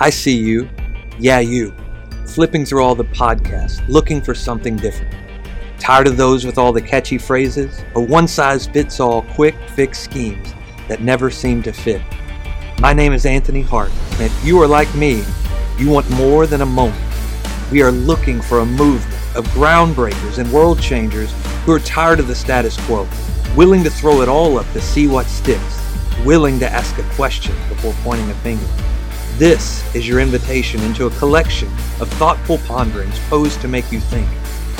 I see you, yeah, you, flipping through all the podcasts, looking for something different. Tired of those with all the catchy phrases or one size fits all quick fix schemes that never seem to fit? My name is Anthony Hart, and if you are like me, you want more than a moment. We are looking for a movement of groundbreakers and world changers who are tired of the status quo, willing to throw it all up to see what sticks, willing to ask a question before pointing a finger. This is your invitation into a collection of thoughtful ponderings posed to make you think,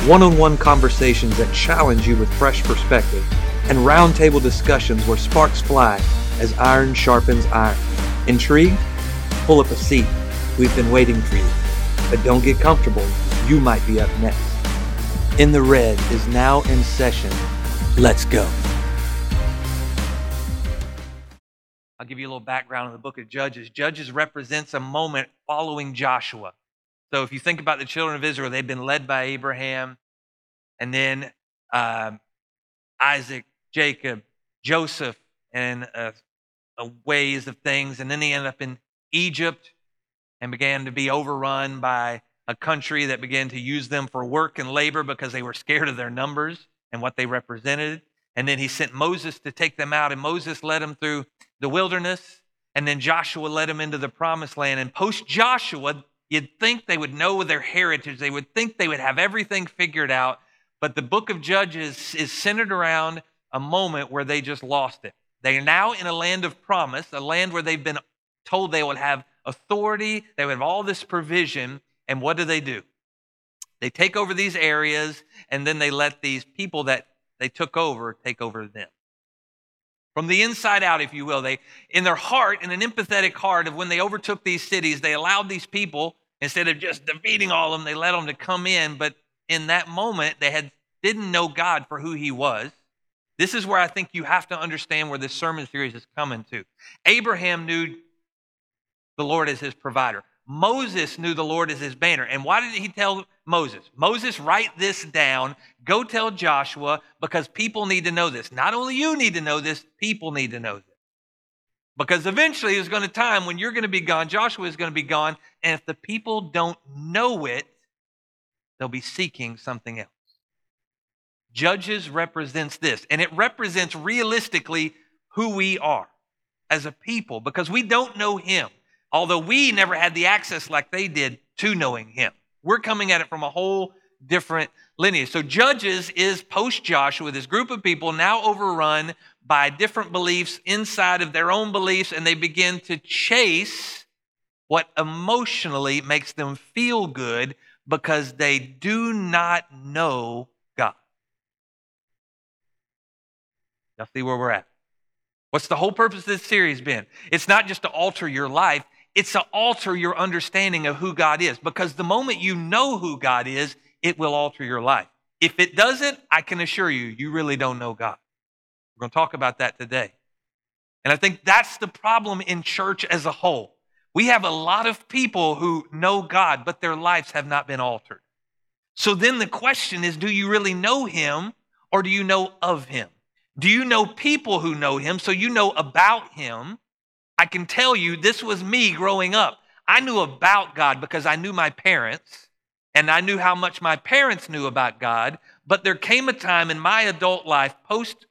one on one conversations that challenge you with fresh perspective, and roundtable discussions where sparks fly as iron sharpens iron. Intrigued? Pull up a seat. We've been waiting for you. But don't get comfortable. You might be up next. In the Red is now in session. Let's go. I'll give you a little background on the book of Judges. Judges represents a moment following Joshua. So if you think about the children of Israel, they've been led by Abraham, and then um, Isaac, Jacob, Joseph, and uh, uh, ways of things, and then they end up in Egypt and began to be overrun by a country that began to use them for work and labor because they were scared of their numbers and what they represented. And then he sent Moses to take them out, and Moses led them through the wilderness. And then Joshua led them into the promised land. And post Joshua, you'd think they would know their heritage, they would think they would have everything figured out. But the book of Judges is centered around a moment where they just lost it. They are now in a land of promise, a land where they've been told they would have authority, they would have all this provision. And what do they do? They take over these areas and then they let these people that they took over take over them. From the inside out, if you will, they, in their heart, in an empathetic heart of when they overtook these cities, they allowed these people, instead of just defeating all of them, they let them to come in. But in that moment, they had, didn't know God for who he was. This is where I think you have to understand where this sermon series is coming to. Abraham knew the Lord as his provider. Moses knew the Lord as his banner. And why did he tell Moses? Moses, write this down. Go tell Joshua because people need to know this. Not only you need to know this, people need to know this. Because eventually there's going to time when you're going to be gone, Joshua is going to be gone, and if the people don't know it, they'll be seeking something else. Judges represents this, and it represents realistically who we are as a people because we don't know him although we never had the access like they did to knowing him. We're coming at it from a whole different lineage. So, Judges is post Joshua, this group of people now overrun by different beliefs inside of their own beliefs, and they begin to chase what emotionally makes them feel good because they do not know God. Y'all see where we're at? What's the whole purpose of this series been? It's not just to alter your life, it's to alter your understanding of who God is because the moment you know who God is, it will alter your life. If it doesn't, I can assure you, you really don't know God. We're going to talk about that today. And I think that's the problem in church as a whole. We have a lot of people who know God, but their lives have not been altered. So then the question is do you really know Him or do you know of Him? Do you know people who know Him so you know about Him? I can tell you this was me growing up. I knew about God because I knew my parents and I knew how much my parents knew about God. But there came a time in my adult life, post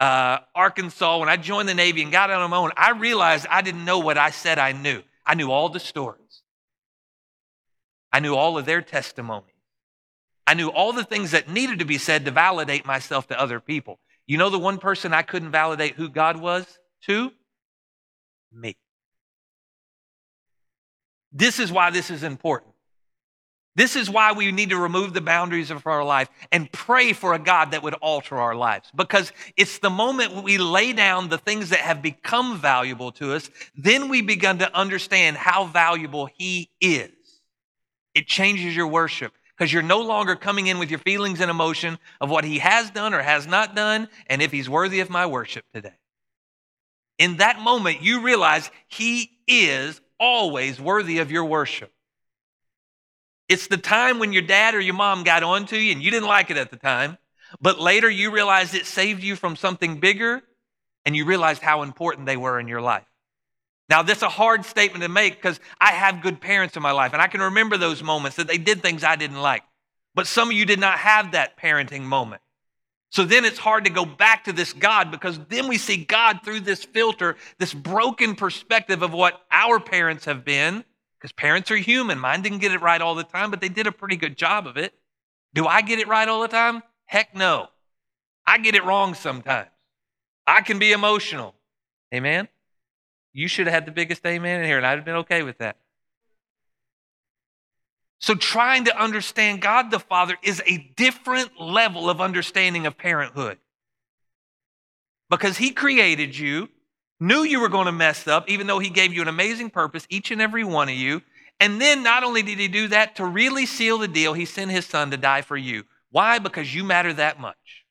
uh, Arkansas, when I joined the Navy and got out on my own, I realized I didn't know what I said I knew. I knew all the stories, I knew all of their testimonies. I knew all the things that needed to be said to validate myself to other people. You know, the one person I couldn't validate who God was to? Me. This is why this is important. This is why we need to remove the boundaries of our life and pray for a God that would alter our lives. Because it's the moment we lay down the things that have become valuable to us, then we begin to understand how valuable He is. It changes your worship because you're no longer coming in with your feelings and emotion of what He has done or has not done and if He's worthy of my worship today in that moment, you realize He is always worthy of your worship. It's the time when your dad or your mom got onto you and you didn't like it at the time, but later you realized it saved you from something bigger and you realized how important they were in your life. Now, this is a hard statement to make because I have good parents in my life, and I can remember those moments that they did things I didn't like. But some of you did not have that parenting moment. So then it's hard to go back to this God because then we see God through this filter, this broken perspective of what our parents have been, because parents are human. Mine didn't get it right all the time, but they did a pretty good job of it. Do I get it right all the time? Heck no. I get it wrong sometimes. I can be emotional. Amen? You should have had the biggest amen in here, and I'd have been okay with that. So, trying to understand God the Father is a different level of understanding of parenthood. Because He created you, knew you were going to mess up, even though He gave you an amazing purpose, each and every one of you. And then, not only did He do that, to really seal the deal, He sent His Son to die for you. Why? Because you matter that much.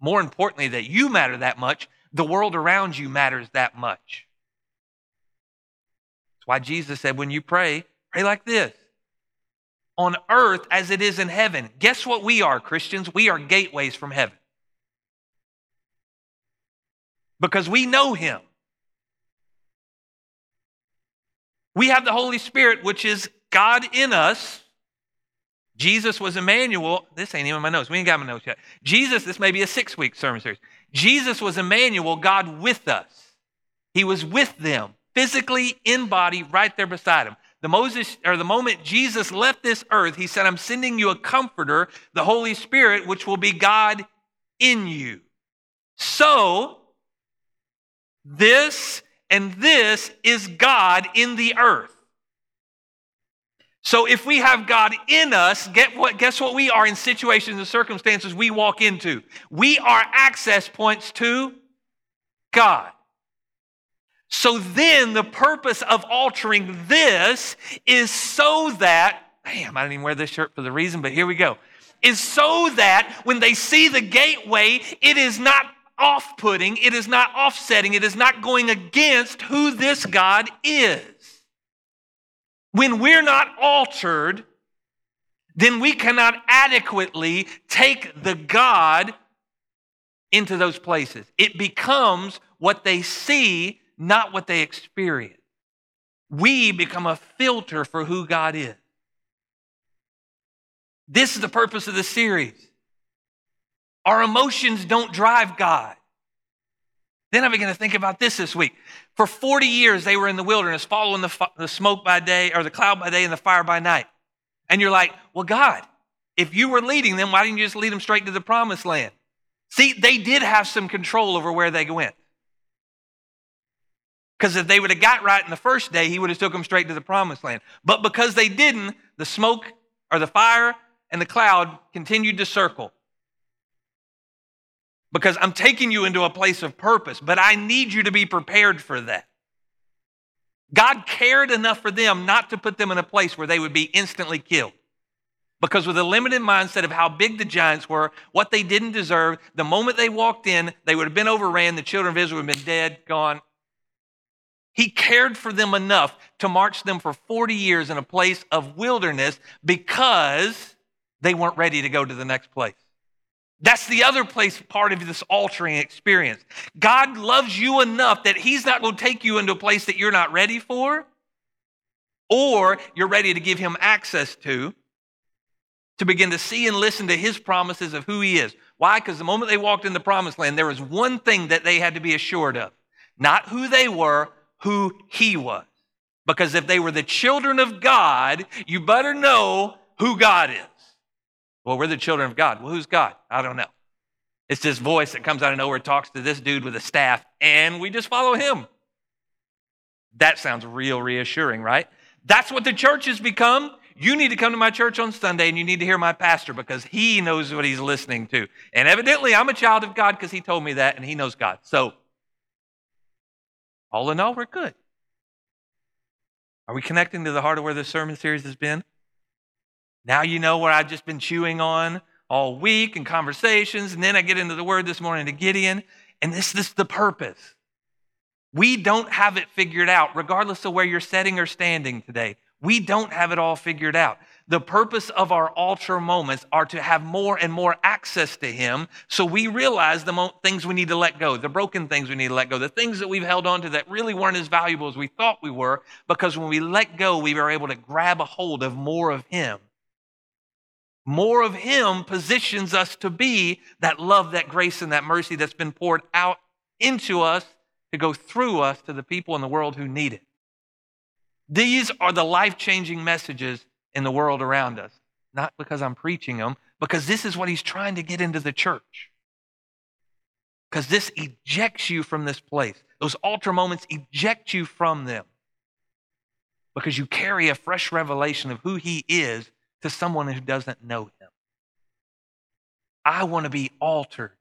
More importantly, that you matter that much, the world around you matters that much. That's why Jesus said, when you pray, pray like this on earth as it is in heaven. Guess what we are, Christians? We are gateways from heaven. Because we know Him. We have the Holy Spirit, which is God in us. Jesus was Emmanuel. This ain't even my notes. We ain't got my notes yet. Jesus, this may be a six week sermon series. Jesus was Emmanuel, God with us. He was with them, physically in body, right there beside him. The Moses or the moment Jesus left this earth, he said, I'm sending you a comforter, the Holy Spirit, which will be God in you. So, this and this is God in the earth. So if we have God in us, get what, guess what we are in situations and circumstances we walk into? We are access points to God. So then the purpose of altering this is so that, damn, I didn't even wear this shirt for the reason, but here we go. Is so that when they see the gateway, it is not off putting, it is not offsetting, it is not going against who this God is. When we're not altered, then we cannot adequately take the God into those places. It becomes what they see, not what they experience. We become a filter for who God is. This is the purpose of the series. Our emotions don't drive God. Then I began to think about this this week. For 40 years, they were in the wilderness following the, the smoke by day or the cloud by day and the fire by night. And you're like, well, God, if you were leading them, why didn't you just lead them straight to the promised land? See, they did have some control over where they went. Because if they would have got right in the first day, he would have took them straight to the promised land. But because they didn't, the smoke or the fire and the cloud continued to circle because I'm taking you into a place of purpose, but I need you to be prepared for that. God cared enough for them not to put them in a place where they would be instantly killed. Because with a limited mindset of how big the giants were, what they didn't deserve, the moment they walked in, they would have been overran, the children of Israel would have been dead, gone. He cared for them enough to march them for 40 years in a place of wilderness because they weren't ready to go to the next place. That's the other place, part of this altering experience. God loves you enough that He's not going to take you into a place that you're not ready for or you're ready to give Him access to, to begin to see and listen to His promises of who He is. Why? Because the moment they walked in the promised land, there was one thing that they had to be assured of not who they were, who He was. Because if they were the children of God, you better know who God is. Well, we're the children of God. Well, who's God? I don't know. It's this voice that comes out of nowhere, talks to this dude with a staff, and we just follow him. That sounds real reassuring, right? That's what the church has become. You need to come to my church on Sunday and you need to hear my pastor because he knows what he's listening to. And evidently, I'm a child of God because he told me that and he knows God. So, all in all, we're good. Are we connecting to the heart of where this sermon series has been? Now you know what I've just been chewing on all week in conversations. And then I get into the word this morning to Gideon. And this, this is the purpose. We don't have it figured out, regardless of where you're sitting or standing today. We don't have it all figured out. The purpose of our altar moments are to have more and more access to Him. So we realize the mo- things we need to let go, the broken things we need to let go, the things that we've held on to that really weren't as valuable as we thought we were, because when we let go, we were able to grab a hold of more of Him. More of Him positions us to be that love, that grace, and that mercy that's been poured out into us to go through us to the people in the world who need it. These are the life changing messages in the world around us. Not because I'm preaching them, because this is what he's trying to get into the church. Because this ejects you from this place. Those altar moments eject you from them. Because you carry a fresh revelation of who he is to someone who doesn't know him. I want to be altered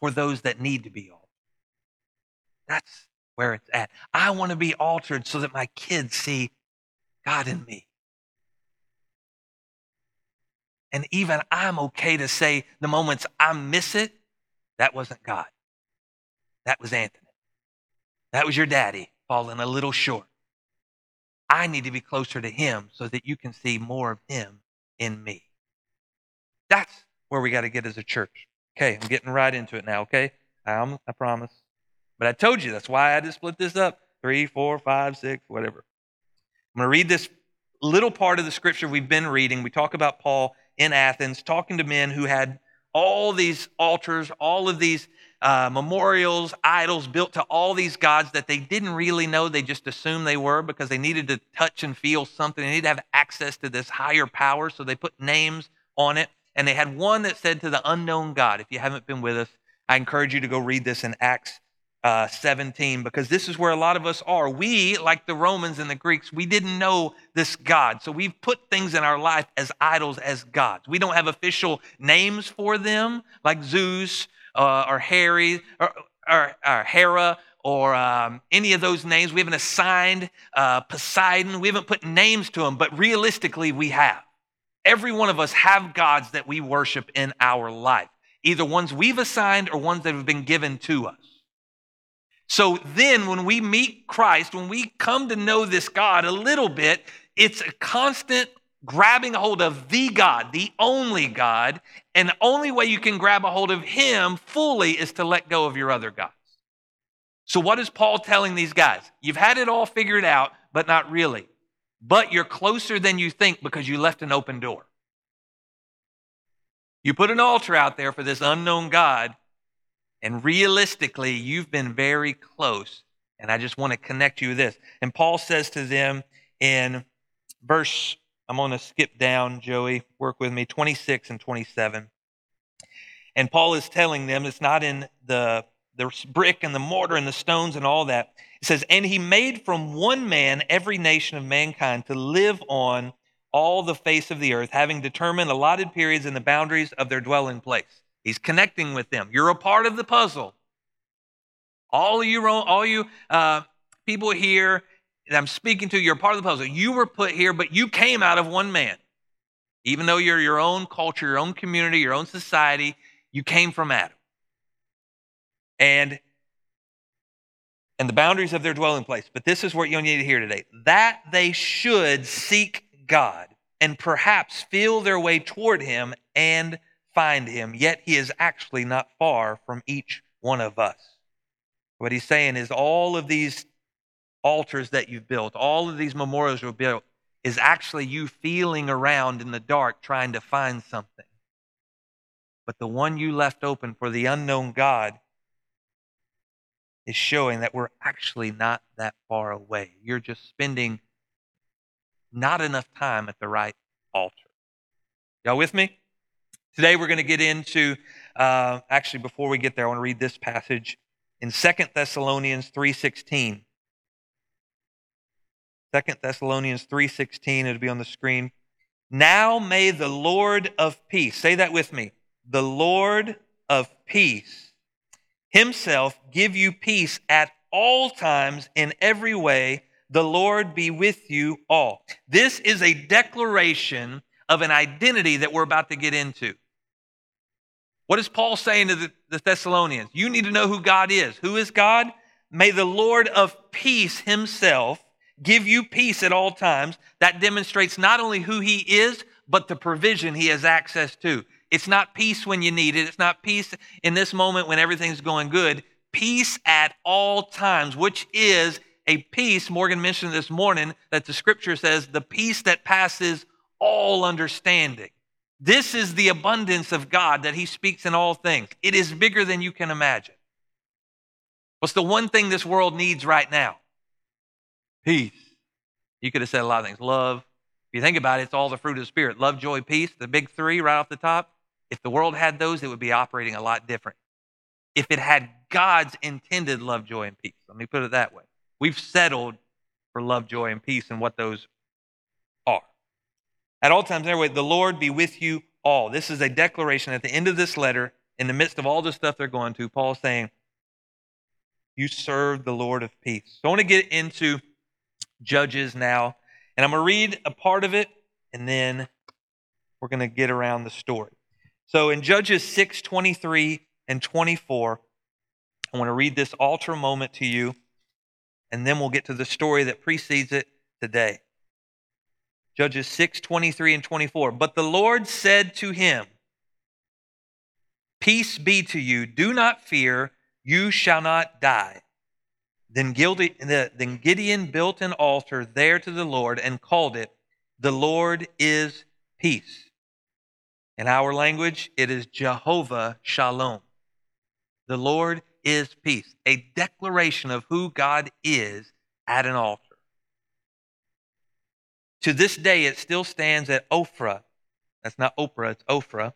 for those that need to be altered. That's where it's at. I want to be altered so that my kids see God in me. And even I'm okay to say the moments I miss it, that wasn't God. That was Anthony. That was your daddy falling a little short. I need to be closer to him so that you can see more of him in me. That's where we got to get as a church. Okay, I'm getting right into it now, okay? I, I promise. But I told you that's why I had to split this up three, four, five, six, whatever. I'm going to read this little part of the scripture we've been reading. We talk about Paul in Athens talking to men who had all these altars, all of these uh, memorials, idols built to all these gods that they didn't really know. They just assumed they were because they needed to touch and feel something. They needed to have access to this higher power. So they put names on it. And they had one that said to the unknown God. If you haven't been with us, I encourage you to go read this in Acts uh, 17 because this is where a lot of us are. We, like the Romans and the Greeks, we didn't know this God. So we've put things in our life as idols, as gods. We don't have official names for them like Zeus uh, or Harry or, or, or Hera or um, any of those names. We haven't assigned uh, Poseidon. We haven't put names to them, but realistically, we have. Every one of us have gods that we worship in our life, either ones we've assigned or ones that have been given to us. So then, when we meet Christ, when we come to know this God a little bit, it's a constant grabbing a hold of the God, the only God. And the only way you can grab a hold of Him fully is to let go of your other gods. So, what is Paul telling these guys? You've had it all figured out, but not really. But you're closer than you think because you left an open door. You put an altar out there for this unknown God, and realistically, you've been very close. And I just want to connect you with this. And Paul says to them in verse, I'm going to skip down, Joey, work with me, 26 and 27. And Paul is telling them it's not in the, the brick and the mortar and the stones and all that. It says, And he made from one man every nation of mankind to live on all the face of the earth, having determined allotted periods and the boundaries of their dwelling place. He's connecting with them. You're a part of the puzzle. All you, all you uh, people here that I'm speaking to, you're part of the puzzle. You were put here, but you came out of one man. Even though you're your own culture, your own community, your own society, you came from Adam. And and the boundaries of their dwelling place. But this is what you need to hear today that they should seek God and perhaps feel their way toward Him and find him, yet he is actually not far from each one of us. What he's saying is all of these altars that you've built, all of these memorials you've built, is actually you feeling around in the dark trying to find something. But the one you left open for the unknown God is showing that we're actually not that far away. You're just spending not enough time at the right altar. Y'all with me? Today we're going to get into, uh, actually, before we get there, I want to read this passage in Second Thessalonians 3.16. 2 Thessalonians 3.16, it'll be on the screen. Now may the Lord of peace, say that with me, the Lord of peace himself give you peace at all times in every way. The Lord be with you all. This is a declaration of an identity that we're about to get into. What is Paul saying to the, the Thessalonians? You need to know who God is. Who is God? May the Lord of peace himself give you peace at all times. That demonstrates not only who he is, but the provision he has access to. It's not peace when you need it. It's not peace in this moment when everything's going good. Peace at all times, which is a peace, Morgan mentioned this morning, that the scripture says, the peace that passes all understanding. This is the abundance of God that He speaks in all things. It is bigger than you can imagine. What's the one thing this world needs right now? Peace. You could have said a lot of things. Love. If you think about it, it's all the fruit of the Spirit love, joy, peace, the big three right off the top. If the world had those, it would be operating a lot different. If it had God's intended love, joy, and peace. Let me put it that way. We've settled for love, joy, and peace and what those. At all times, anyway, the Lord be with you all. This is a declaration at the end of this letter, in the midst of all the stuff they're going to. Paul saying, You serve the Lord of peace. So I want to get into Judges now, and I'm going to read a part of it, and then we're going to get around the story. So in Judges 6 23 and 24, I want to read this altar moment to you and then we'll get to the story that precedes it today. Judges 6 23 and 24. But the Lord said to him, Peace be to you, do not fear, you shall not die. Then Gideon built an altar there to the Lord and called it, The Lord is Peace. In our language, it is Jehovah Shalom. The Lord is peace, a declaration of who God is at an altar. To this day, it still stands at Ophrah. That's not Oprah, it's Ophrah.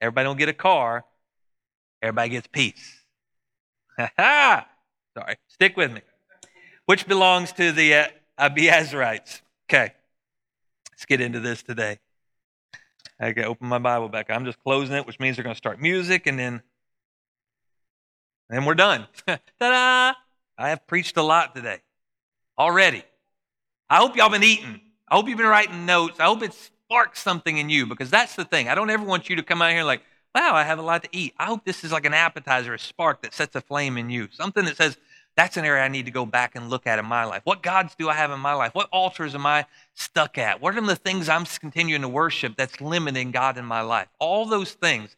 Everybody don't get a car, everybody gets peace. Ha ha! Sorry, stick with me. Which belongs to the uh, Abiezrites. Okay, let's get into this today. I got open my Bible back. I'm just closing it, which means they're going to start music and then and we're done. Ta da! I have preached a lot today already. I hope y'all been eating. I hope you've been writing notes. I hope it sparks something in you because that's the thing. I don't ever want you to come out here like, wow, I have a lot to eat. I hope this is like an appetizer, a spark that sets a flame in you. Something that says, that's an area I need to go back and look at in my life. What gods do I have in my life? What altars am I stuck at? What are the things I'm continuing to worship that's limiting God in my life? All those things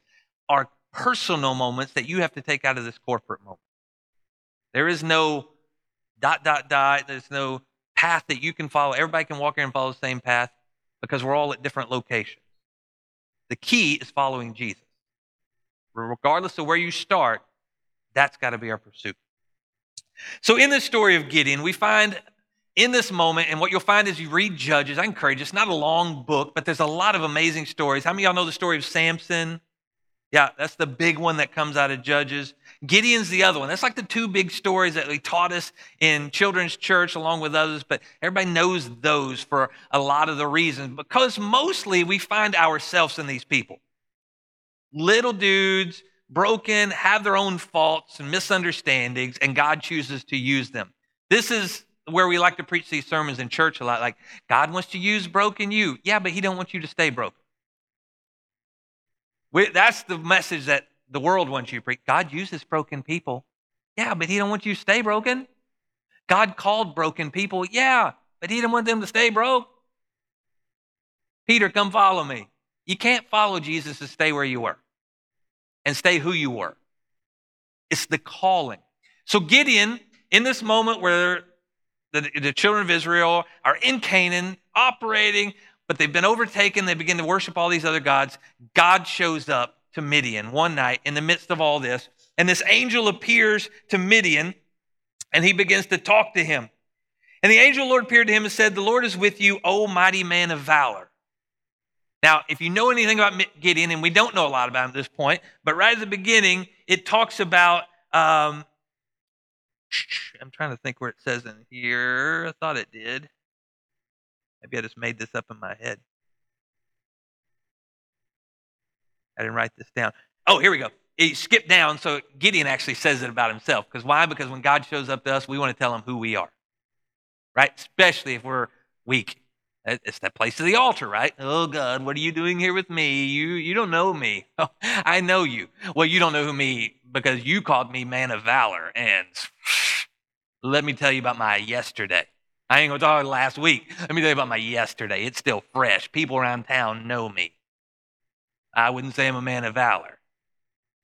are personal moments that you have to take out of this corporate moment. There is no dot, dot, dot. There's no path that you can follow. Everybody can walk here and follow the same path because we're all at different locations. The key is following Jesus. Regardless of where you start, that's got to be our pursuit. So, in this story of Gideon, we find in this moment, and what you'll find as you read Judges, I encourage you, it's not a long book, but there's a lot of amazing stories. How many of y'all know the story of Samson? Yeah, that's the big one that comes out of Judges. Gideon's the other one. That's like the two big stories that we taught us in children's church along with others, but everybody knows those for a lot of the reasons because mostly we find ourselves in these people. Little dudes, broken, have their own faults and misunderstandings, and God chooses to use them. This is where we like to preach these sermons in church a lot like God wants to use broken you. Yeah, but he don't want you to stay broken. We, that's the message that the world wants you to. God uses broken people. Yeah, but He don't want you to stay broken. God called broken people. Yeah, but He didn't want them to stay broke. Peter, come follow me. You can't follow Jesus to stay where you were and stay who you were. It's the calling. So Gideon, in this moment where the, the children of Israel are in Canaan, operating but they've been overtaken. They begin to worship all these other gods. God shows up to Midian one night in the midst of all this. And this angel appears to Midian and he begins to talk to him. And the angel Lord appeared to him and said, The Lord is with you, O mighty man of valor. Now, if you know anything about Gideon, and we don't know a lot about him at this point, but right at the beginning, it talks about. Um, I'm trying to think where it says in here. I thought it did. Maybe I just made this up in my head. I didn't write this down. Oh, here we go. He skipped down, so Gideon actually says it about himself. Because why? Because when God shows up to us, we want to tell him who we are, right? Especially if we're weak. It's that place of the altar, right? Oh God, what are you doing here with me? You you don't know me. Oh, I know you. Well, you don't know who me because you called me man of valor, and let me tell you about my yesterday. I ain't gonna talk last week. Let me tell you about my yesterday. It's still fresh. People around town know me. I wouldn't say I'm a man of valor.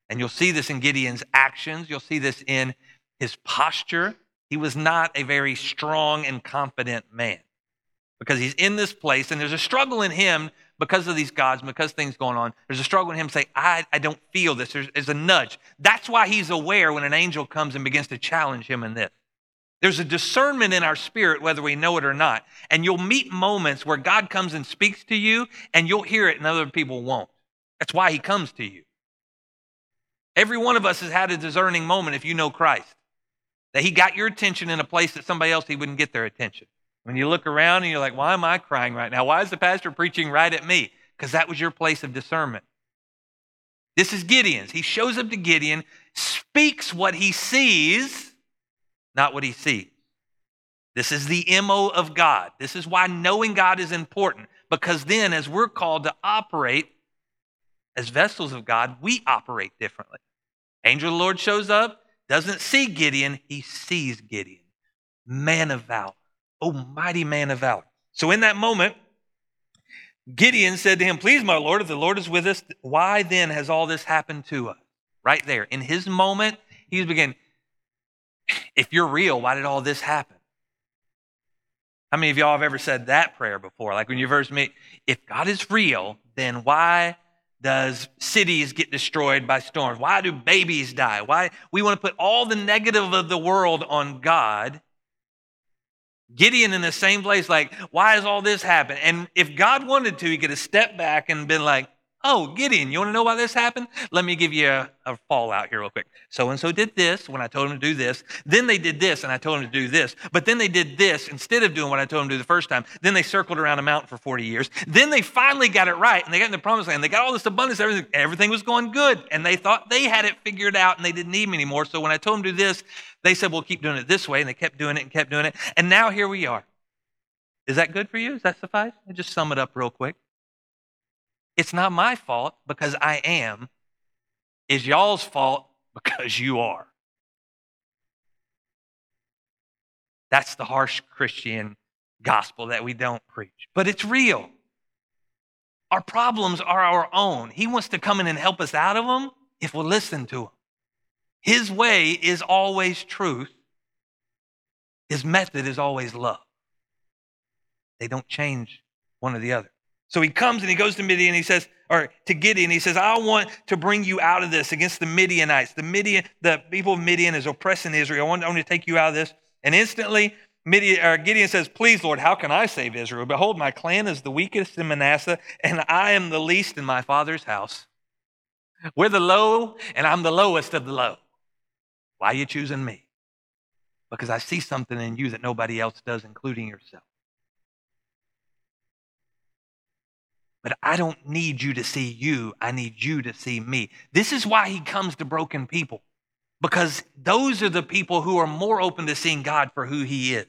And you'll see this in Gideon's actions. You'll see this in his posture. He was not a very strong and confident man because he's in this place and there's a struggle in him because of these gods, because things going on. There's a struggle in him saying, I, I don't feel this. There's, there's a nudge. That's why he's aware when an angel comes and begins to challenge him in this. There's a discernment in our spirit, whether we know it or not. And you'll meet moments where God comes and speaks to you, and you'll hear it, and other people won't. That's why He comes to you. Every one of us has had a discerning moment if you know Christ, that He got your attention in a place that somebody else He wouldn't get their attention. When you look around and you're like, why am I crying right now? Why is the pastor preaching right at me? Because that was your place of discernment. This is Gideon's. He shows up to Gideon, speaks what he sees not what he sees. This is the MO of God. This is why knowing God is important, because then, as we're called to operate as vessels of God, we operate differently. Angel of the Lord shows up, doesn't see Gideon, he sees Gideon. Man of valor. Oh, mighty man of valor. So, in that moment, Gideon said to him, Please, my Lord, if the Lord is with us, why then has all this happened to us? Right there. In his moment, he's beginning, if you're real, why did all this happen? How many of y'all have ever said that prayer before? Like when you first meet, if God is real, then why does cities get destroyed by storms? Why do babies die? Why we want to put all the negative of the world on God. Gideon in the same place, like, why does all this happen? And if God wanted to, he could have stepped back and been like, Oh, Gideon, you want to know why this happened? Let me give you a, a fallout here, real quick. So and so did this when I told him to do this. Then they did this and I told them to do this. But then they did this instead of doing what I told them to do the first time. Then they circled around a mountain for 40 years. Then they finally got it right and they got in the promised land. They got all this abundance, everything, everything was going good. And they thought they had it figured out and they didn't need me anymore. So when I told them to do this, they said, we'll keep doing it this way. And they kept doing it and kept doing it. And now here we are. Is that good for you? Does that suffice? I just sum it up real quick. It's not my fault because I am. It's y'all's fault because you are. That's the harsh Christian gospel that we don't preach. But it's real. Our problems are our own. He wants to come in and help us out of them if we'll listen to him. His way is always truth. His method is always love. They don't change one or the other. So he comes and he goes to Midian. and He says, or to Gideon, he says, I want to bring you out of this against the Midianites. The Midian, the people of Midian is oppressing Israel. I want, I want to take you out of this. And instantly, Midian, Gideon says, Please, Lord, how can I save Israel? Behold, my clan is the weakest in Manasseh, and I am the least in my father's house. We're the low, and I'm the lowest of the low. Why are you choosing me? Because I see something in you that nobody else does, including yourself. But I don't need you to see you. I need you to see me. This is why he comes to broken people, because those are the people who are more open to seeing God for who he is.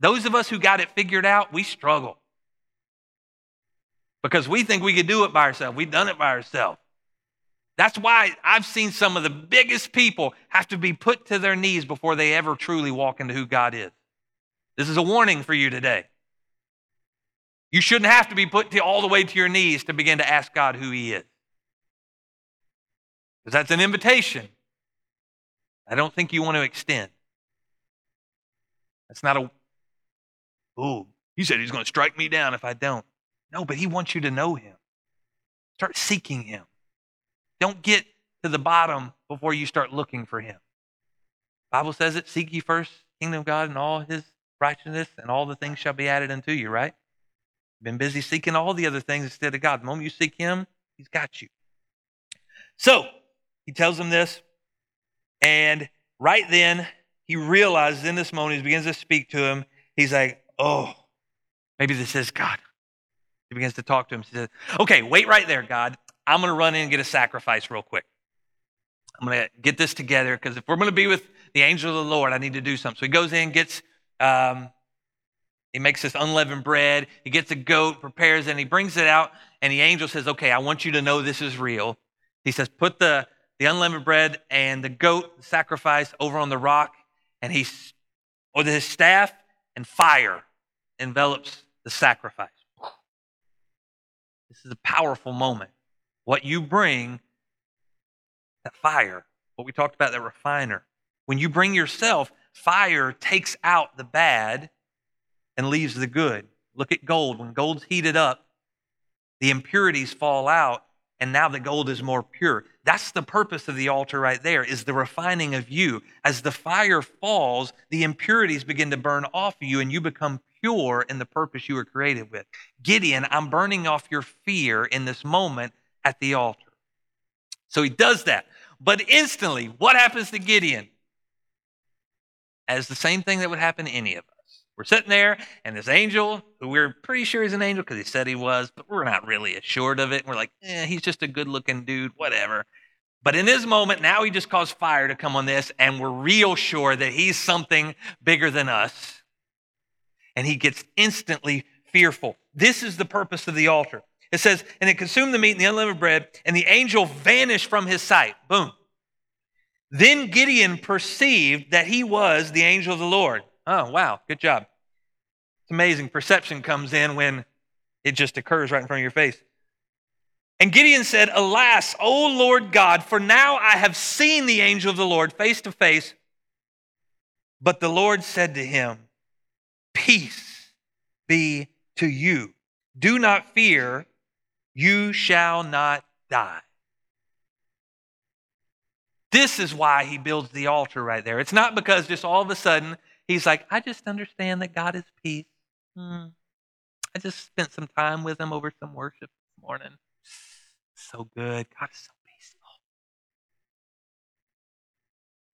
Those of us who got it figured out, we struggle because we think we could do it by ourselves. We've done it by ourselves. That's why I've seen some of the biggest people have to be put to their knees before they ever truly walk into who God is. This is a warning for you today. You shouldn't have to be put to, all the way to your knees to begin to ask God who He is. Because that's an invitation. I don't think you want to extend. That's not a, oh, he said he's going to strike me down if I don't. No, but he wants you to know him. Start seeking him. Don't get to the bottom before you start looking for him. Bible says it, seek ye first kingdom of God and all his righteousness, and all the things shall be added unto you, right? Been busy seeking all the other things instead of God. The moment you seek Him, He's got you. So he tells him this, and right then he realizes in this moment, he begins to speak to him. He's like, Oh, maybe this is God. He begins to talk to him. He says, Okay, wait right there, God. I'm going to run in and get a sacrifice real quick. I'm going to get this together because if we're going to be with the angel of the Lord, I need to do something. So he goes in, gets um, he makes this unleavened bread. He gets a goat, prepares it, and he brings it out. And the angel says, Okay, I want you to know this is real. He says, Put the, the unleavened bread and the goat sacrifice over on the rock. And he's, with his staff, and fire envelops the sacrifice. This is a powerful moment. What you bring, that fire, what we talked about, that refiner. When you bring yourself, fire takes out the bad and leaves the good. Look at gold. When gold's heated up, the impurities fall out, and now the gold is more pure. That's the purpose of the altar right there, is the refining of you. As the fire falls, the impurities begin to burn off of you, and you become pure in the purpose you were created with. Gideon, I'm burning off your fear in this moment at the altar. So he does that. But instantly, what happens to Gideon? As the same thing that would happen to any of us. We're sitting there, and this angel, who we're pretty sure he's an angel because he said he was, but we're not really assured of it. We're like, eh, he's just a good looking dude, whatever. But in this moment, now he just caused fire to come on this, and we're real sure that he's something bigger than us. And he gets instantly fearful. This is the purpose of the altar. It says, and it consumed the meat and the unleavened bread, and the angel vanished from his sight. Boom. Then Gideon perceived that he was the angel of the Lord. Oh, wow, good job. It's amazing. Perception comes in when it just occurs right in front of your face. And Gideon said, Alas, O Lord God, for now I have seen the angel of the Lord face to face. But the Lord said to him, Peace be to you. Do not fear, you shall not die. This is why he builds the altar right there. It's not because just all of a sudden He's like, I just understand that God is peace. Hmm. I just spent some time with him over some worship this morning. So good. God is so peaceful.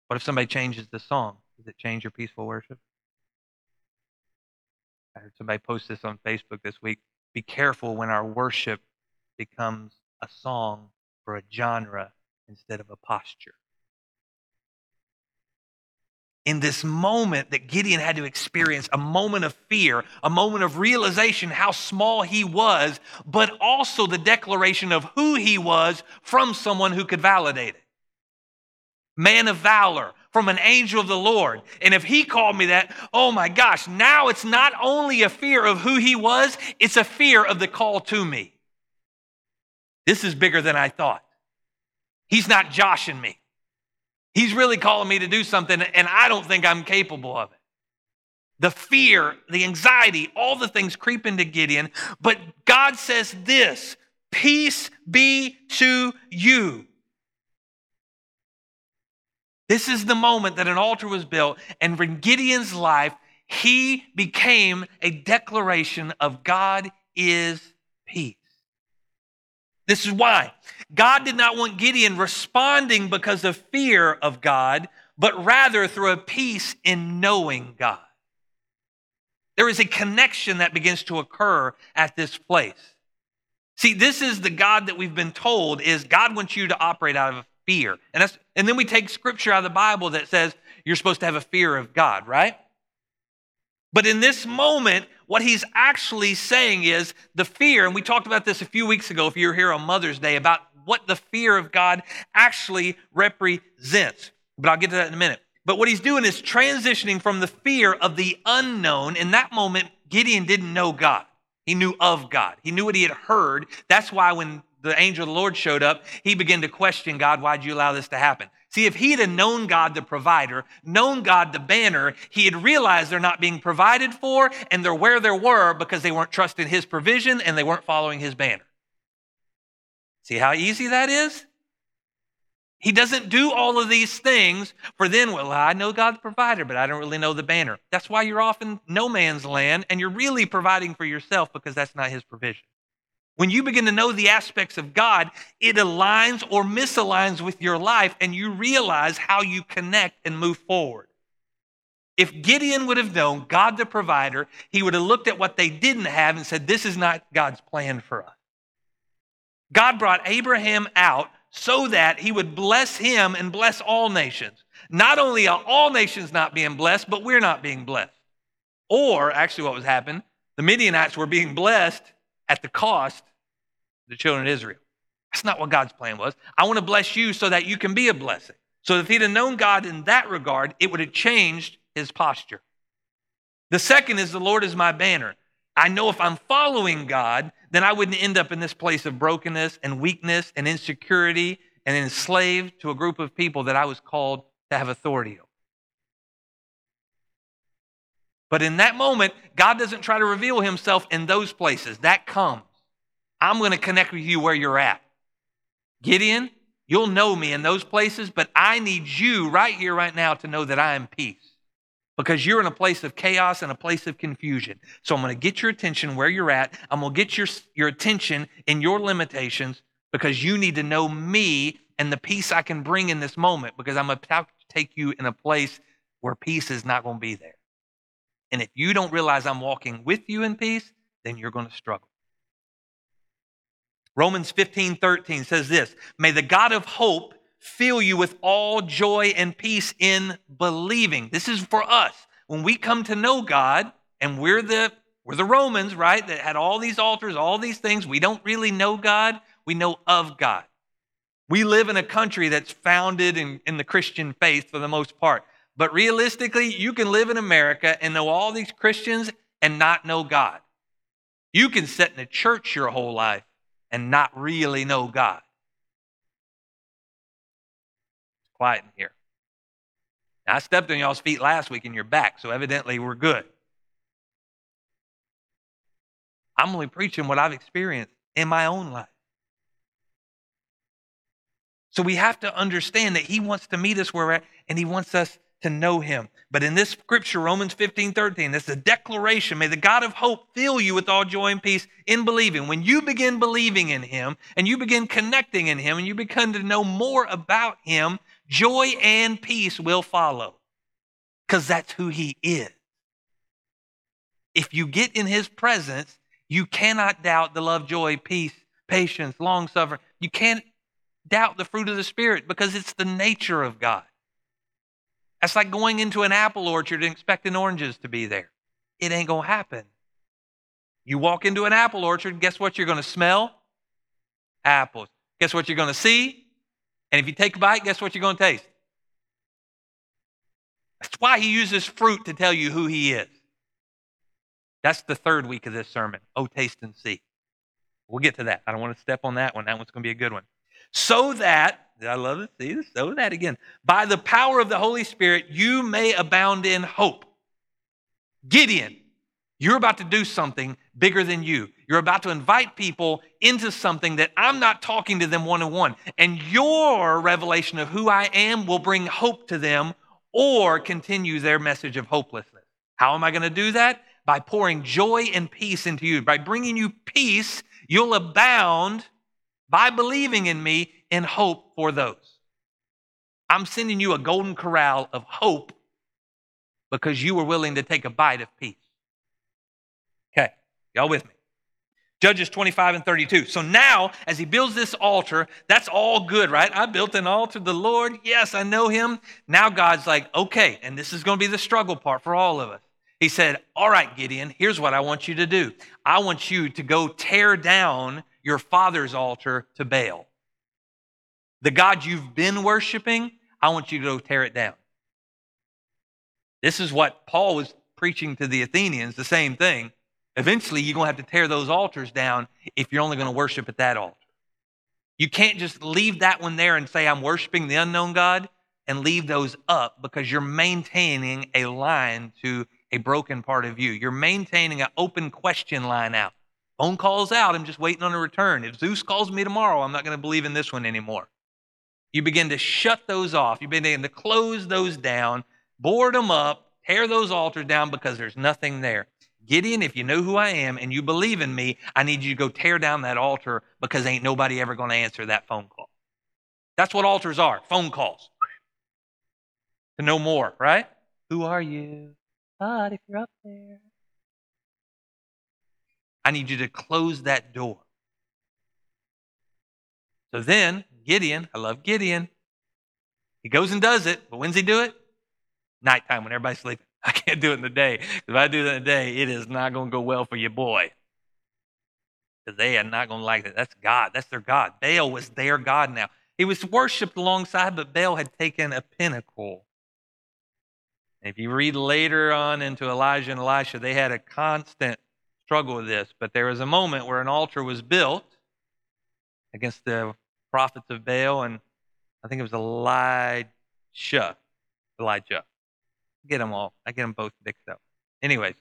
What if somebody changes the song? Does it change your peaceful worship? I heard somebody post this on Facebook this week. Be careful when our worship becomes a song for a genre instead of a posture in this moment that Gideon had to experience a moment of fear, a moment of realization how small he was, but also the declaration of who he was from someone who could validate it. Man of valor from an angel of the Lord. And if he called me that, oh my gosh, now it's not only a fear of who he was, it's a fear of the call to me. This is bigger than I thought. He's not joshing me. He's really calling me to do something, and I don't think I'm capable of it. The fear, the anxiety, all the things creep into Gideon. But God says this Peace be to you. This is the moment that an altar was built, and in Gideon's life, he became a declaration of God is peace. This is why. God did not want Gideon responding because of fear of God, but rather through a peace in knowing God. There is a connection that begins to occur at this place. See, this is the God that we've been told is God wants you to operate out of fear. And that's and then we take scripture out of the Bible that says you're supposed to have a fear of God, right? But in this moment, what he's actually saying is the fear, and we talked about this a few weeks ago if you were here on Mother's Day, about what the fear of God actually represents. But I'll get to that in a minute. But what he's doing is transitioning from the fear of the unknown. In that moment, Gideon didn't know God. He knew of God. He knew what he had heard. That's why when the angel of the Lord showed up, he began to question God, why'd you allow this to happen? See, if he had known God the provider, known God the banner, he had realized they're not being provided for and they're where they were because they weren't trusting his provision and they weren't following his banner. See how easy that is? He doesn't do all of these things for then, well, I know God the provider, but I don't really know the banner. That's why you're off in no man's land and you're really providing for yourself because that's not his provision. When you begin to know the aspects of God, it aligns or misaligns with your life, and you realize how you connect and move forward. If Gideon would have known God the provider, he would have looked at what they didn't have and said, This is not God's plan for us. God brought Abraham out so that he would bless him and bless all nations. Not only are all nations not being blessed, but we're not being blessed. Or, actually, what was happening, the Midianites were being blessed at the cost the children of Israel. That's not what God's plan was. I want to bless you so that you can be a blessing. So if he'd have known God in that regard, it would have changed his posture. The second is the Lord is my banner. I know if I'm following God, then I wouldn't end up in this place of brokenness and weakness and insecurity and enslaved to a group of people that I was called to have authority over. But in that moment, God doesn't try to reveal himself in those places. That comes. I'm going to connect with you where you're at. Gideon, you'll know me in those places, but I need you right here, right now to know that I am peace because you're in a place of chaos and a place of confusion. So I'm going to get your attention where you're at. I'm going to get your, your attention in your limitations because you need to know me and the peace I can bring in this moment because I'm about to take you in a place where peace is not going to be there. And if you don't realize I'm walking with you in peace, then you're going to struggle. Romans 15 13 says this May the God of hope fill you with all joy and peace in believing. This is for us. When we come to know God, and we're the we're the Romans, right? That had all these altars, all these things. We don't really know God, we know of God. We live in a country that's founded in, in the Christian faith for the most part. But realistically, you can live in America and know all these Christians and not know God. You can sit in a church your whole life and not really know God. It's quiet in here. Now, I stepped on y'all's feet last week in you're back, so evidently we're good. I'm only preaching what I've experienced in my own life. So we have to understand that He wants to meet us where we're at, and He wants us to know him. But in this scripture, Romans 15, 13, this is a declaration. May the God of hope fill you with all joy and peace in believing. When you begin believing in him and you begin connecting in him and you begin to know more about him, joy and peace will follow because that's who he is. If you get in his presence, you cannot doubt the love, joy, peace, patience, long suffering. You can't doubt the fruit of the Spirit because it's the nature of God. That's like going into an apple orchard and expecting oranges to be there. It ain't going to happen. You walk into an apple orchard, guess what you're going to smell? Apples. Guess what you're going to see? And if you take a bite, guess what you're going to taste? That's why he uses fruit to tell you who he is. That's the third week of this sermon. Oh, taste and see. We'll get to that. I don't want to step on that one. That one's going to be a good one. So that I love it? See, this. so that again. By the power of the Holy Spirit, you may abound in hope. Gideon, you're about to do something bigger than you. You're about to invite people into something that I'm not talking to them one on one. And your revelation of who I am will bring hope to them or continue their message of hopelessness. How am I going to do that? By pouring joy and peace into you. By bringing you peace, you'll abound by believing in me in hope for those. I'm sending you a golden corral of hope because you were willing to take a bite of peace. Okay, y'all with me? Judges 25 and 32. So now, as he builds this altar, that's all good, right? I built an altar to the Lord. Yes, I know him. Now God's like, okay, and this is going to be the struggle part for all of us. He said, All right, Gideon, here's what I want you to do. I want you to go tear down your father's altar to Baal. The God you've been worshiping, I want you to go tear it down. This is what Paul was preaching to the Athenians, the same thing. Eventually, you're going to have to tear those altars down if you're only going to worship at that altar. You can't just leave that one there and say, I'm worshiping the unknown God and leave those up because you're maintaining a line to a broken part of you. You're maintaining an open question line out. Phone calls out, I'm just waiting on a return. If Zeus calls me tomorrow, I'm not going to believe in this one anymore. You begin to shut those off. You begin to close those down, board them up, tear those altars down because there's nothing there. Gideon, if you know who I am and you believe in me, I need you to go tear down that altar because ain't nobody ever going to answer that phone call. That's what altars are phone calls. To know more, right? Who are you? God, if you're up there. I need you to close that door. So then, Gideon, I love Gideon. He goes and does it, but when's he do it? Nighttime when everybody's sleeping. I can't do it in the day. If I do that in the day, it is not going to go well for your boy. Because they are not going to like that. That's God. That's their God. Baal was their God now. He was worshiped alongside, but Baal had taken a pinnacle. If you read later on into Elijah and Elisha, they had a constant struggle with this, but there was a moment where an altar was built against the prophets of Baal, and I think it was Elijah. Elijah. I get them all. I get them both mixed up. Anyways,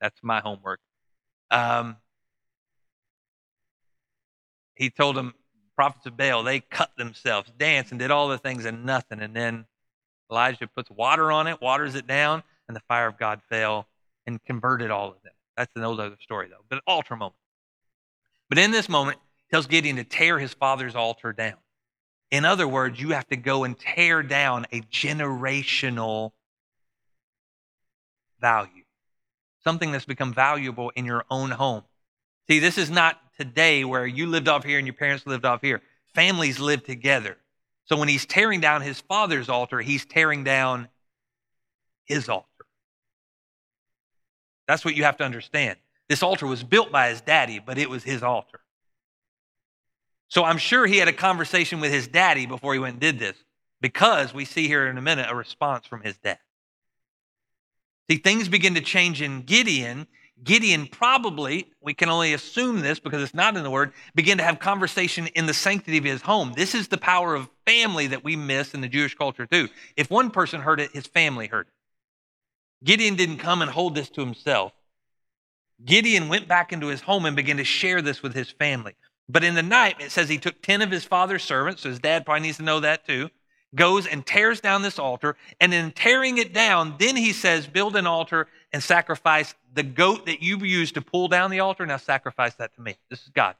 that's my homework. Um, he told them, prophets of Baal, they cut themselves, danced, and did all the things and nothing. And then Elijah puts water on it, waters it down, and the fire of God fell and converted all of them. That's an old other story, though, but an altar moment. But in this moment, tells Gideon to tear his father's altar down. In other words, you have to go and tear down a generational value, something that's become valuable in your own home. See, this is not today where you lived off here and your parents lived off here. Families live together. So when he's tearing down his father's altar, he's tearing down his altar. That's what you have to understand. This altar was built by his daddy, but it was his altar. So I'm sure he had a conversation with his daddy before he went and did this, because we see here in a minute a response from his dad. See, things begin to change in Gideon. Gideon probably, we can only assume this because it's not in the word, began to have conversation in the sanctity of his home. This is the power of family that we miss in the Jewish culture too. If one person heard it, his family heard it. Gideon didn't come and hold this to himself. Gideon went back into his home and began to share this with his family. But in the night, it says he took 10 of his father's servants, so his dad probably needs to know that too, goes and tears down this altar. And in tearing it down, then he says, build an altar and sacrifice the goat that you used to pull down the altar. Now sacrifice that to me. This is God.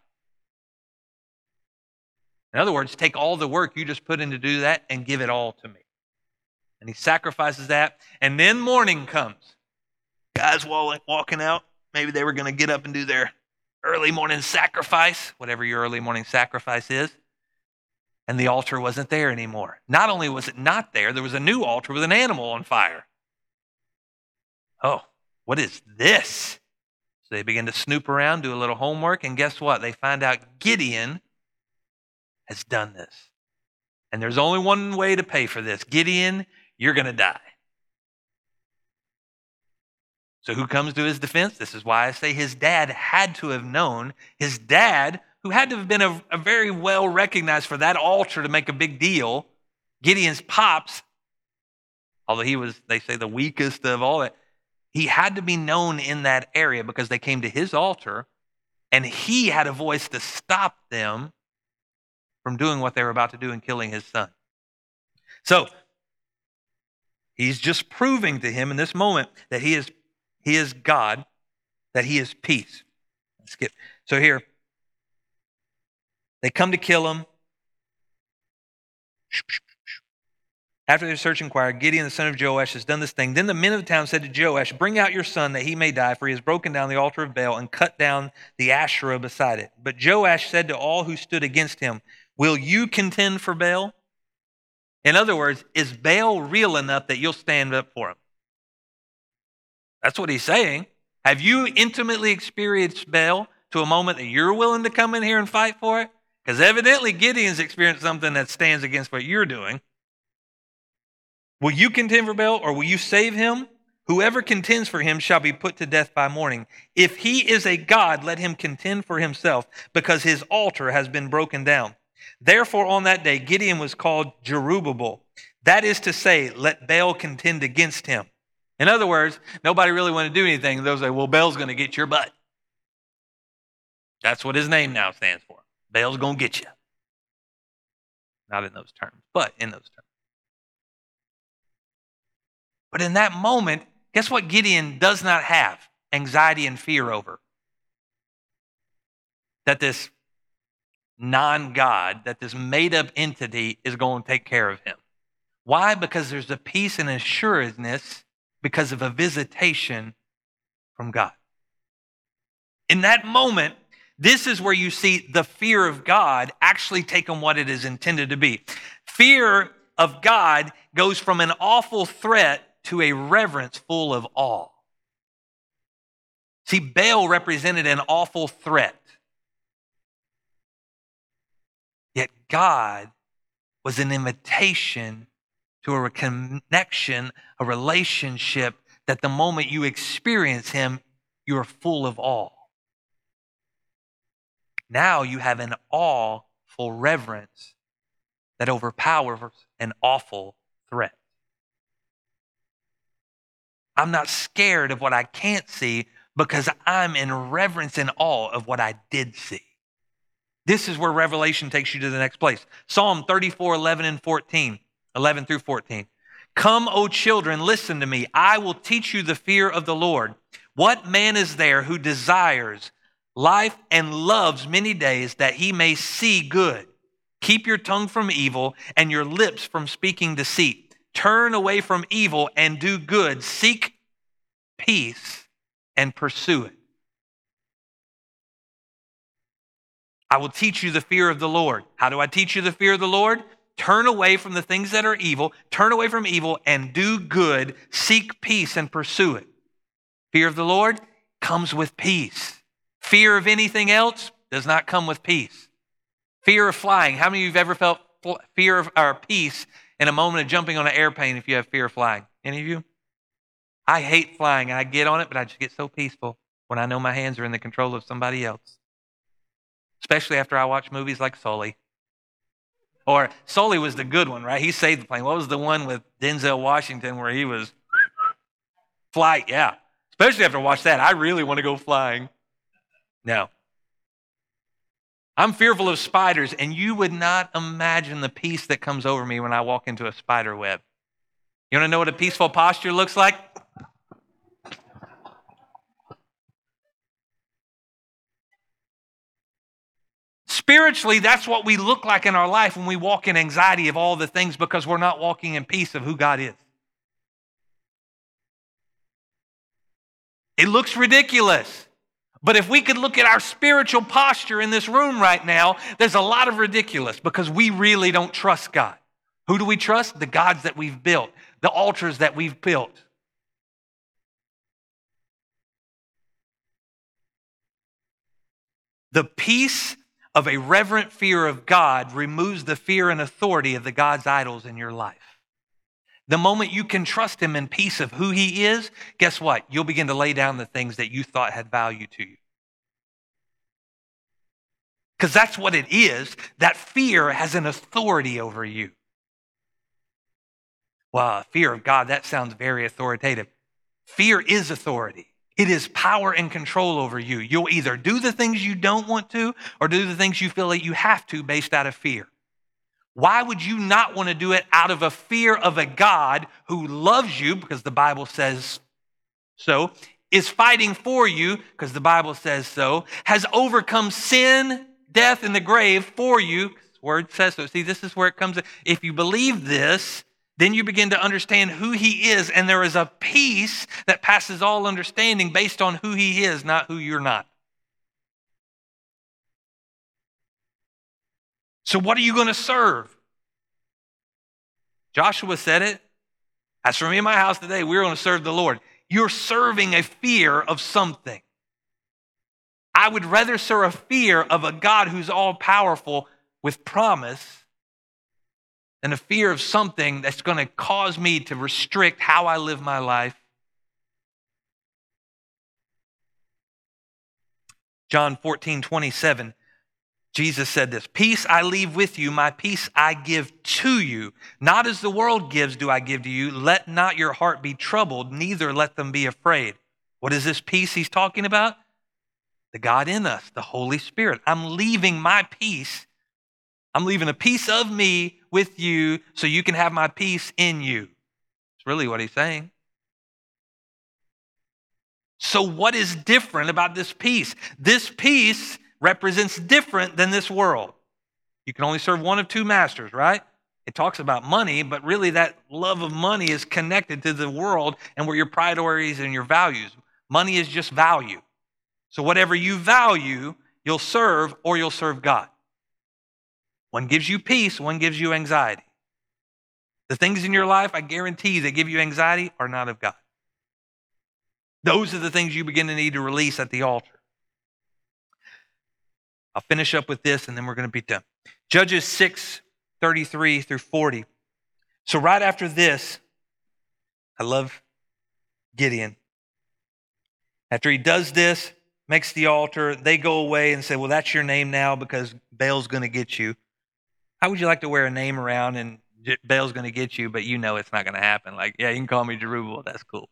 In other words, take all the work you just put in to do that and give it all to me. And he sacrifices that. And then morning comes. Guys walking out, maybe they were going to get up and do their early morning sacrifice, whatever your early morning sacrifice is. And the altar wasn't there anymore. Not only was it not there, there was a new altar with an animal on fire. Oh, what is this? So they begin to snoop around, do a little homework, and guess what? They find out Gideon has done this. And there's only one way to pay for this Gideon, you're going to die. So, who comes to his defense? This is why I say his dad had to have known. His dad, who had to have been a, a very well recognized for that altar to make a big deal, Gideon's pops, although he was, they say, the weakest of all he had to be known in that area because they came to his altar and he had a voice to stop them from doing what they were about to do and killing his son. So, he's just proving to him in this moment that he is he is God, that He is peace. Skip. So here, they come to kill him. After their search inquired, Gideon the son of Joash has done this thing. Then the men of the town said to Joash, Bring out your son that he may die, for he has broken down the altar of Baal and cut down the Asherah beside it. But Joash said to all who stood against him, Will you contend for Baal? In other words, is Baal real enough that you'll stand up for him? That's what he's saying. Have you intimately experienced Baal to a moment that you're willing to come in here and fight for it? Because evidently Gideon's experienced something that stands against what you're doing. Will you contend for Baal or will you save him? Whoever contends for him shall be put to death by morning. If he is a God, let him contend for himself, because his altar has been broken down. Therefore, on that day, Gideon was called Jerubbaal. That is to say, let Baal contend against him. In other words, nobody really wanted to do anything. They'll say, well, Baal's going to get your butt. That's what his name now stands for. Baal's going to get you. Not in those terms, but in those terms. But in that moment, guess what Gideon does not have anxiety and fear over? That this non God, that this made up entity is going to take care of him. Why? Because there's a peace and assuredness because of a visitation from God. In that moment, this is where you see the fear of God actually take on what it is intended to be. Fear of God goes from an awful threat to a reverence full of awe. See, Baal represented an awful threat. Yet God was an invitation to a connection, a relationship that the moment you experience Him, you're full of awe. Now you have an awful reverence that overpowers an awful threat. I'm not scared of what I can't see because I'm in reverence and awe of what I did see. This is where Revelation takes you to the next place. Psalm 34, 11 and 14, 11 through 14. Come, O children, listen to me. I will teach you the fear of the Lord. What man is there who desires life and loves many days that he may see good? Keep your tongue from evil and your lips from speaking deceit. Turn away from evil and do good. Seek peace and pursue it. I will teach you the fear of the Lord. How do I teach you the fear of the Lord? Turn away from the things that are evil, turn away from evil and do good, seek peace and pursue it. Fear of the Lord comes with peace. Fear of anything else does not come with peace. Fear of flying. How many of you have ever felt fear of or peace in a moment of jumping on an airplane if you have fear of flying? Any of you? I hate flying. I get on it, but I just get so peaceful when I know my hands are in the control of somebody else. Especially after I watch movies like Sully. Or Sully was the good one, right? He saved the plane. What was the one with Denzel Washington where he was flight? Yeah. Especially after I watch that, I really want to go flying. No. I'm fearful of spiders, and you would not imagine the peace that comes over me when I walk into a spider web. You want to know what a peaceful posture looks like? Spiritually, that's what we look like in our life when we walk in anxiety of all the things because we're not walking in peace of who God is. It looks ridiculous. But if we could look at our spiritual posture in this room right now, there's a lot of ridiculous because we really don't trust God. Who do we trust? The gods that we've built, the altars that we've built. The peace of a reverent fear of God removes the fear and authority of the God's idols in your life. The moment you can trust Him in peace of who He is, guess what? You'll begin to lay down the things that you thought had value to you. Because that's what it is. That fear has an authority over you. Well, fear of God, that sounds very authoritative. Fear is authority. It is power and control over you. You'll either do the things you don't want to or do the things you feel that you have to based out of fear. Why would you not want to do it out of a fear of a God who loves you, because the Bible says so, is fighting for you, because the Bible says so, has overcome sin, death, and the grave for you? Word says so. See, this is where it comes. If you believe this, then you begin to understand who he is, and there is a peace that passes all understanding based on who he is, not who you're not. So, what are you going to serve? Joshua said it. As for me and my house today, we're going to serve the Lord. You're serving a fear of something. I would rather serve a fear of a God who's all powerful with promise and a fear of something that's going to cause me to restrict how I live my life. John 14, 27, Jesus said this Peace I leave with you, my peace I give to you. Not as the world gives, do I give to you. Let not your heart be troubled, neither let them be afraid. What is this peace he's talking about? The God in us, the Holy Spirit. I'm leaving my peace. I'm leaving a piece of me with you so you can have my peace in you. It's really what he's saying. So, what is different about this peace? This peace represents different than this world. You can only serve one of two masters, right? It talks about money, but really that love of money is connected to the world and where your priorities and your values. Money is just value. So, whatever you value, you'll serve or you'll serve God. One gives you peace, one gives you anxiety. The things in your life, I guarantee, that give you anxiety are not of God. Those are the things you begin to need to release at the altar. I'll finish up with this and then we're going to be done. Judges 6 33 through 40. So, right after this, I love Gideon. After he does this, makes the altar, they go away and say, Well, that's your name now because Baal's going to get you. How would you like to wear a name around and Baal's going to get you, but you know it's not going to happen? Like, yeah, you can call me Jerubbaal. That's cool.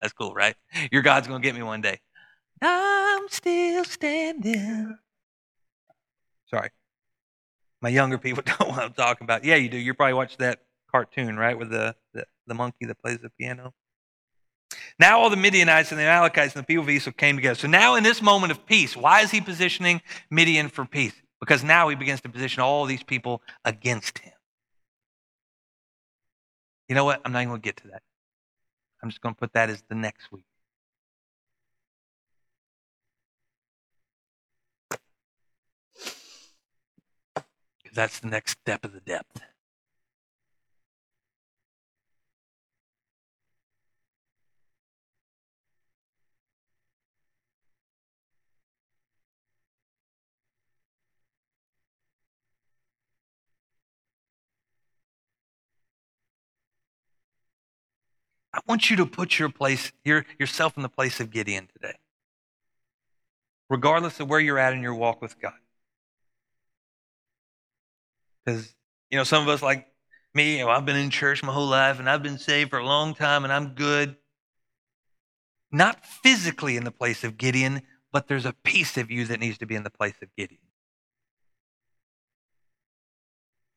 That's cool, right? Your God's going to get me one day. I'm still standing. Sorry. My younger people don't want to I'm about. Yeah, you do. You probably watched that cartoon, right, with the, the, the monkey that plays the piano. Now all the Midianites and the Amalekites and the people of Esau came together. So now in this moment of peace, why is he positioning Midian for peace? Because now he begins to position all these people against him. You know what? I'm not even going to get to that. I'm just going to put that as the next week. Because that's the next step of the depth. I want you to put your place, your, yourself in the place of Gideon today, regardless of where you're at in your walk with God. Because, you know, some of us, like me, you know, I've been in church my whole life and I've been saved for a long time and I'm good. Not physically in the place of Gideon, but there's a piece of you that needs to be in the place of Gideon.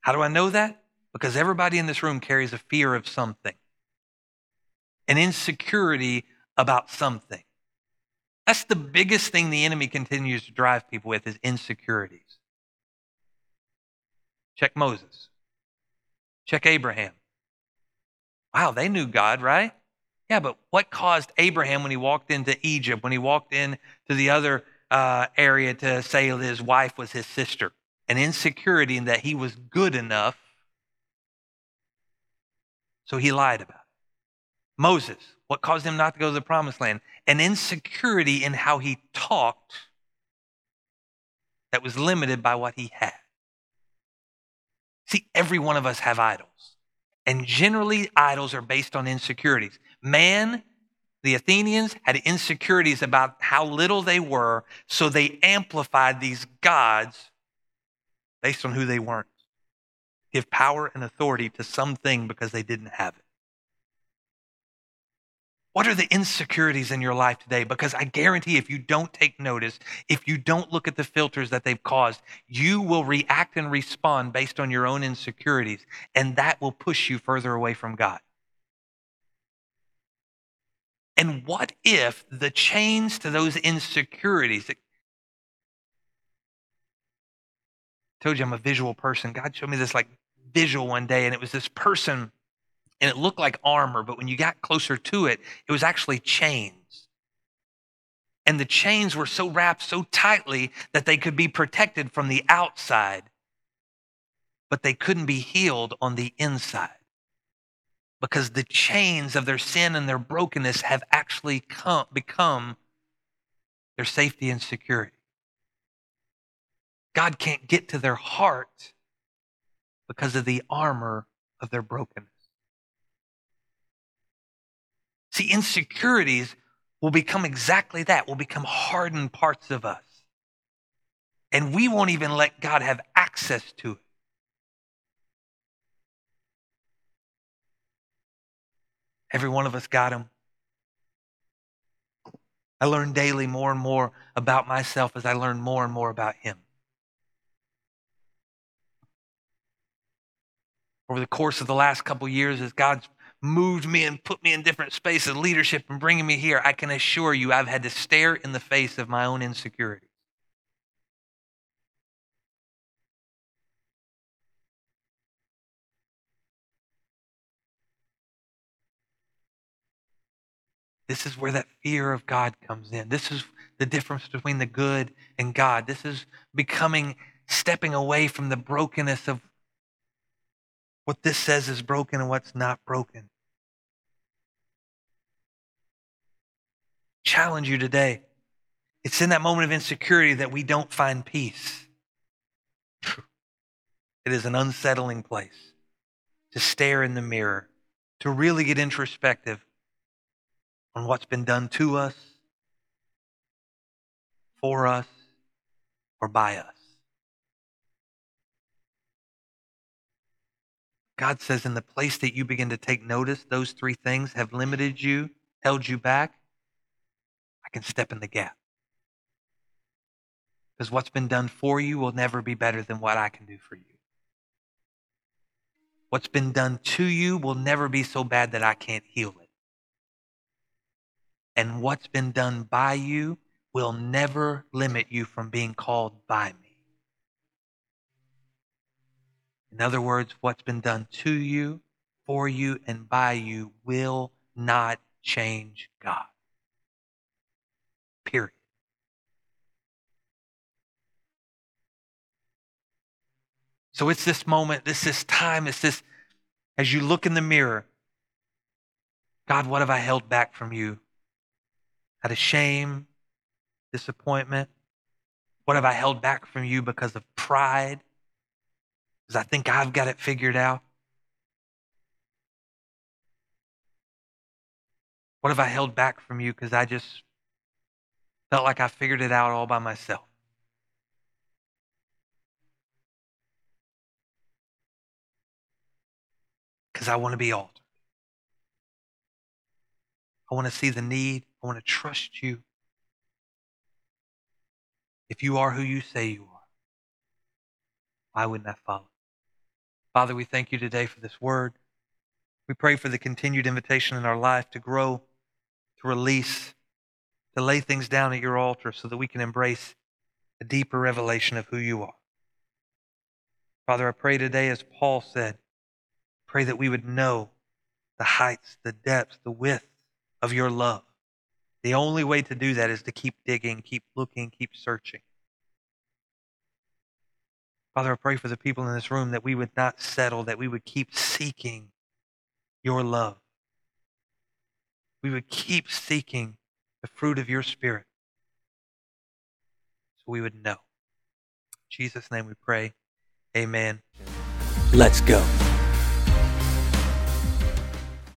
How do I know that? Because everybody in this room carries a fear of something an insecurity about something. That's the biggest thing the enemy continues to drive people with is insecurities. Check Moses. Check Abraham. Wow, they knew God, right? Yeah, but what caused Abraham when he walked into Egypt, when he walked into the other uh, area to say his wife was his sister? An insecurity in that he was good enough, so he lied about it. Moses, what caused him not to go to the promised land? An insecurity in how he talked that was limited by what he had. See, every one of us have idols. And generally, idols are based on insecurities. Man, the Athenians had insecurities about how little they were, so they amplified these gods based on who they weren't. Give power and authority to something because they didn't have it. What are the insecurities in your life today? Because I guarantee if you don't take notice, if you don't look at the filters that they've caused, you will react and respond based on your own insecurities, and that will push you further away from God. And what if the chains to those insecurities? I told you I'm a visual person. God showed me this like visual one day, and it was this person and it looked like armor, but when you got closer to it, it was actually chains. And the chains were so wrapped so tightly that they could be protected from the outside, but they couldn't be healed on the inside because the chains of their sin and their brokenness have actually come, become their safety and security. God can't get to their heart because of the armor of their brokenness. See, insecurities will become exactly that, will become hardened parts of us. And we won't even let God have access to it. Every one of us got them. I learn daily more and more about myself as I learn more and more about Him. Over the course of the last couple years, as God's moved me and put me in different spaces, leadership, and bringing me here, I can assure you I've had to stare in the face of my own insecurities. This is where that fear of God comes in. This is the difference between the good and God. This is becoming, stepping away from the brokenness of what this says is broken and what's not broken. Challenge you today. It's in that moment of insecurity that we don't find peace. It is an unsettling place. to stare in the mirror, to really get introspective on what's been done to us, for us, or by us. God says, in the place that you begin to take notice, those three things have limited you, held you back. I can step in the gap. Because what's been done for you will never be better than what I can do for you. What's been done to you will never be so bad that I can't heal it. And what's been done by you will never limit you from being called by me. In other words, what's been done to you, for you, and by you will not change God. Period. So it's this moment, this this time, it's this as you look in the mirror, God, what have I held back from you? Out of shame, disappointment? What have I held back from you because of pride? Because I think I've got it figured out? What have I held back from you because I just felt like I figured it out all by myself? Because I want to be altered. I want to see the need. I want to trust you. If you are who you say you are, why wouldn't I follow? Father, we thank you today for this word. We pray for the continued invitation in our life to grow, to release, to lay things down at your altar so that we can embrace a deeper revelation of who you are. Father, I pray today, as Paul said, pray that we would know the heights, the depths, the width of your love. The only way to do that is to keep digging, keep looking, keep searching. Father, I pray for the people in this room that we would not settle, that we would keep seeking your love. We would keep seeking the fruit of your spirit so we would know. In Jesus' name we pray. Amen. Let's go.